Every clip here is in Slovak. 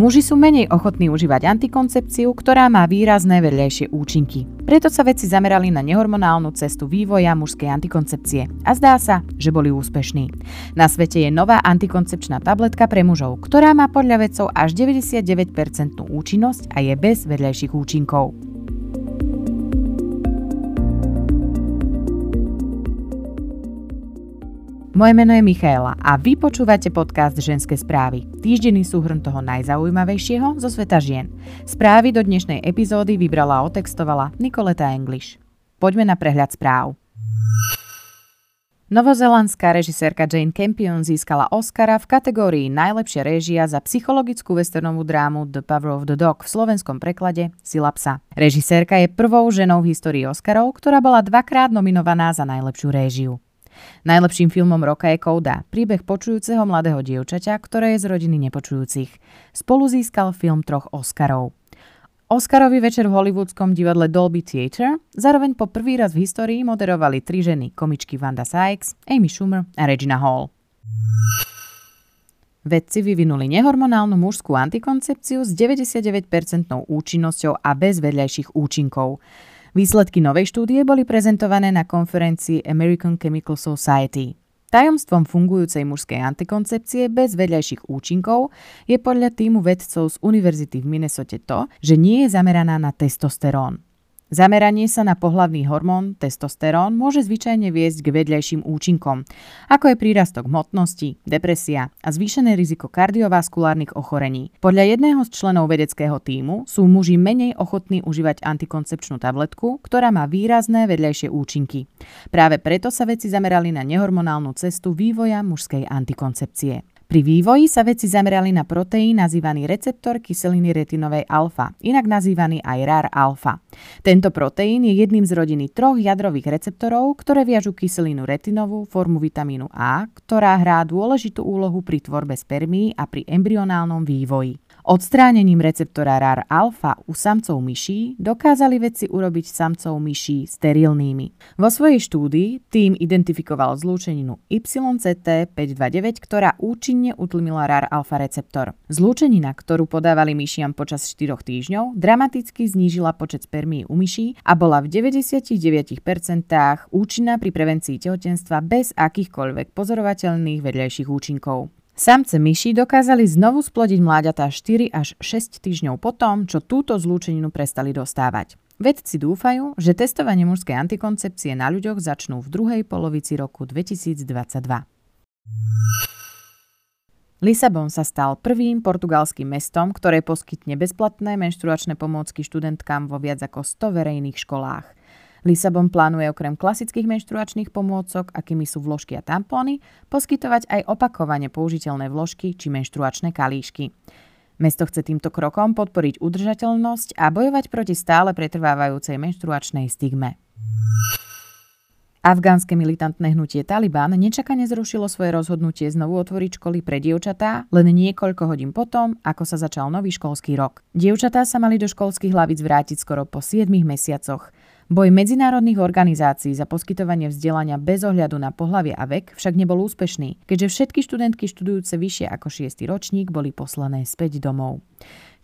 Muži sú menej ochotní užívať antikoncepciu, ktorá má výrazné vedľajšie účinky. Preto sa vedci zamerali na nehormonálnu cestu vývoja mužskej antikoncepcie a zdá sa, že boli úspešní. Na svete je nová antikoncepčná tabletka pre mužov, ktorá má podľa vedcov až 99% účinnosť a je bez vedľajších účinkov. Moje meno je Michaela a vy počúvate podcast Ženské správy. Týždenný súhrn toho najzaujímavejšieho zo sveta žien. Správy do dnešnej epizódy vybrala a otextovala Nikoleta English. Poďme na prehľad správ. Novozelandská režisérka Jane Campion získala Oscara v kategórii Najlepšia réžia za psychologickú westernovú drámu The Power of the Dog v slovenskom preklade Sila psa. Režisérka je prvou ženou v histórii Oscarov, ktorá bola dvakrát nominovaná za najlepšiu réžiu. Najlepším filmom roka je Kouda, príbeh počujúceho mladého dievčaťa, ktoré je z rodiny nepočujúcich. Spolu získal film troch Oscarov. Oscarový večer v hollywoodskom divadle Dolby Theatre zároveň po prvý raz v histórii moderovali tri ženy, komičky Wanda Sykes, Amy Schumer a Regina Hall. Vedci vyvinuli nehormonálnu mužskú antikoncepciu s 99% účinnosťou a bez vedľajších účinkov. Výsledky novej štúdie boli prezentované na konferencii American Chemical Society. Tajomstvom fungujúcej mužskej antikoncepcie bez vedľajších účinkov je podľa týmu vedcov z Univerzity v Minnesote to, že nie je zameraná na testosterón. Zameranie sa na pohlavný hormón testosterón môže zvyčajne viesť k vedľajším účinkom, ako je prírastok hmotnosti, depresia a zvýšené riziko kardiovaskulárnych ochorení. Podľa jedného z členov vedeckého týmu sú muži menej ochotní užívať antikoncepčnú tabletku, ktorá má výrazné vedľajšie účinky. Práve preto sa vedci zamerali na nehormonálnu cestu vývoja mužskej antikoncepcie. Pri vývoji sa vedci zamerali na proteín nazývaný receptor kyseliny retinovej alfa, inak nazývaný aj RAR alfa. Tento proteín je jedným z rodiny troch jadrových receptorov, ktoré viažu kyselinu retinovú, formu vitamínu A, ktorá hrá dôležitú úlohu pri tvorbe spermí a pri embryonálnom vývoji. Odstránením receptora RAR alfa u samcov myší dokázali vedci urobiť samcov myší sterilnými. Vo svojej štúdii tým identifikoval zlúčeninu YCT529, ktorá účinne utlmila RAR alfa receptor. Zlúčenina, ktorú podávali myšiam počas 4 týždňov, dramaticky znížila počet spermí u myší a bola v 99% účinná pri prevencii tehotenstva bez akýchkoľvek pozorovateľných vedľajších účinkov. Samce myši dokázali znovu splodiť mláďatá 4 až 6 týždňov potom, čo túto zlúčeninu prestali dostávať. Vedci dúfajú, že testovanie mužskej antikoncepcie na ľuďoch začnú v druhej polovici roku 2022. Lisabon sa stal prvým portugalským mestom, ktoré poskytne bezplatné menštruačné pomôcky študentkám vo viac ako 100 verejných školách. Lisabon plánuje okrem klasických menštruačných pomôcok, akými sú vložky a tampóny, poskytovať aj opakovane použiteľné vložky či menštruačné kalíšky. Mesto chce týmto krokom podporiť udržateľnosť a bojovať proti stále pretrvávajúcej menštruačnej stigme. Afgánske militantné hnutie Taliban nečakane zrušilo svoje rozhodnutie znovu otvoriť školy pre dievčatá len niekoľko hodín potom, ako sa začal nový školský rok. Dievčatá sa mali do školských hlavíc vrátiť skoro po 7 mesiacoch. Boj medzinárodných organizácií za poskytovanie vzdelania bez ohľadu na pohlavie a vek však nebol úspešný, keďže všetky študentky študujúce vyššie ako 6. ročník boli poslané späť domov.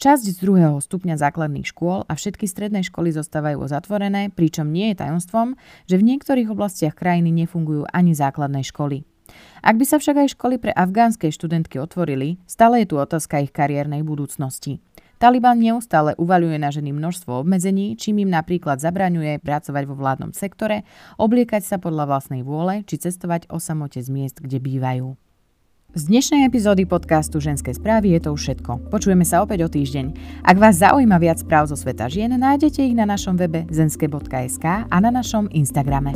Časť z druhého stupňa základných škôl a všetky stredné školy zostávajú zatvorené, pričom nie je tajomstvom, že v niektorých oblastiach krajiny nefungujú ani základné školy. Ak by sa však aj školy pre afgánske študentky otvorili, stále je tu otázka ich kariérnej budúcnosti. Taliban neustále uvaľuje na ženy množstvo obmedzení, čím im napríklad zabraňuje pracovať vo vládnom sektore, obliekať sa podľa vlastnej vôle či cestovať o samote z miest, kde bývajú. Z dnešnej epizódy podcastu Ženské správy je to už všetko. Počujeme sa opäť o týždeň. Ak vás zaujíma viac správ zo sveta žien, nájdete ich na našom webe zenske.sk a na našom Instagrame.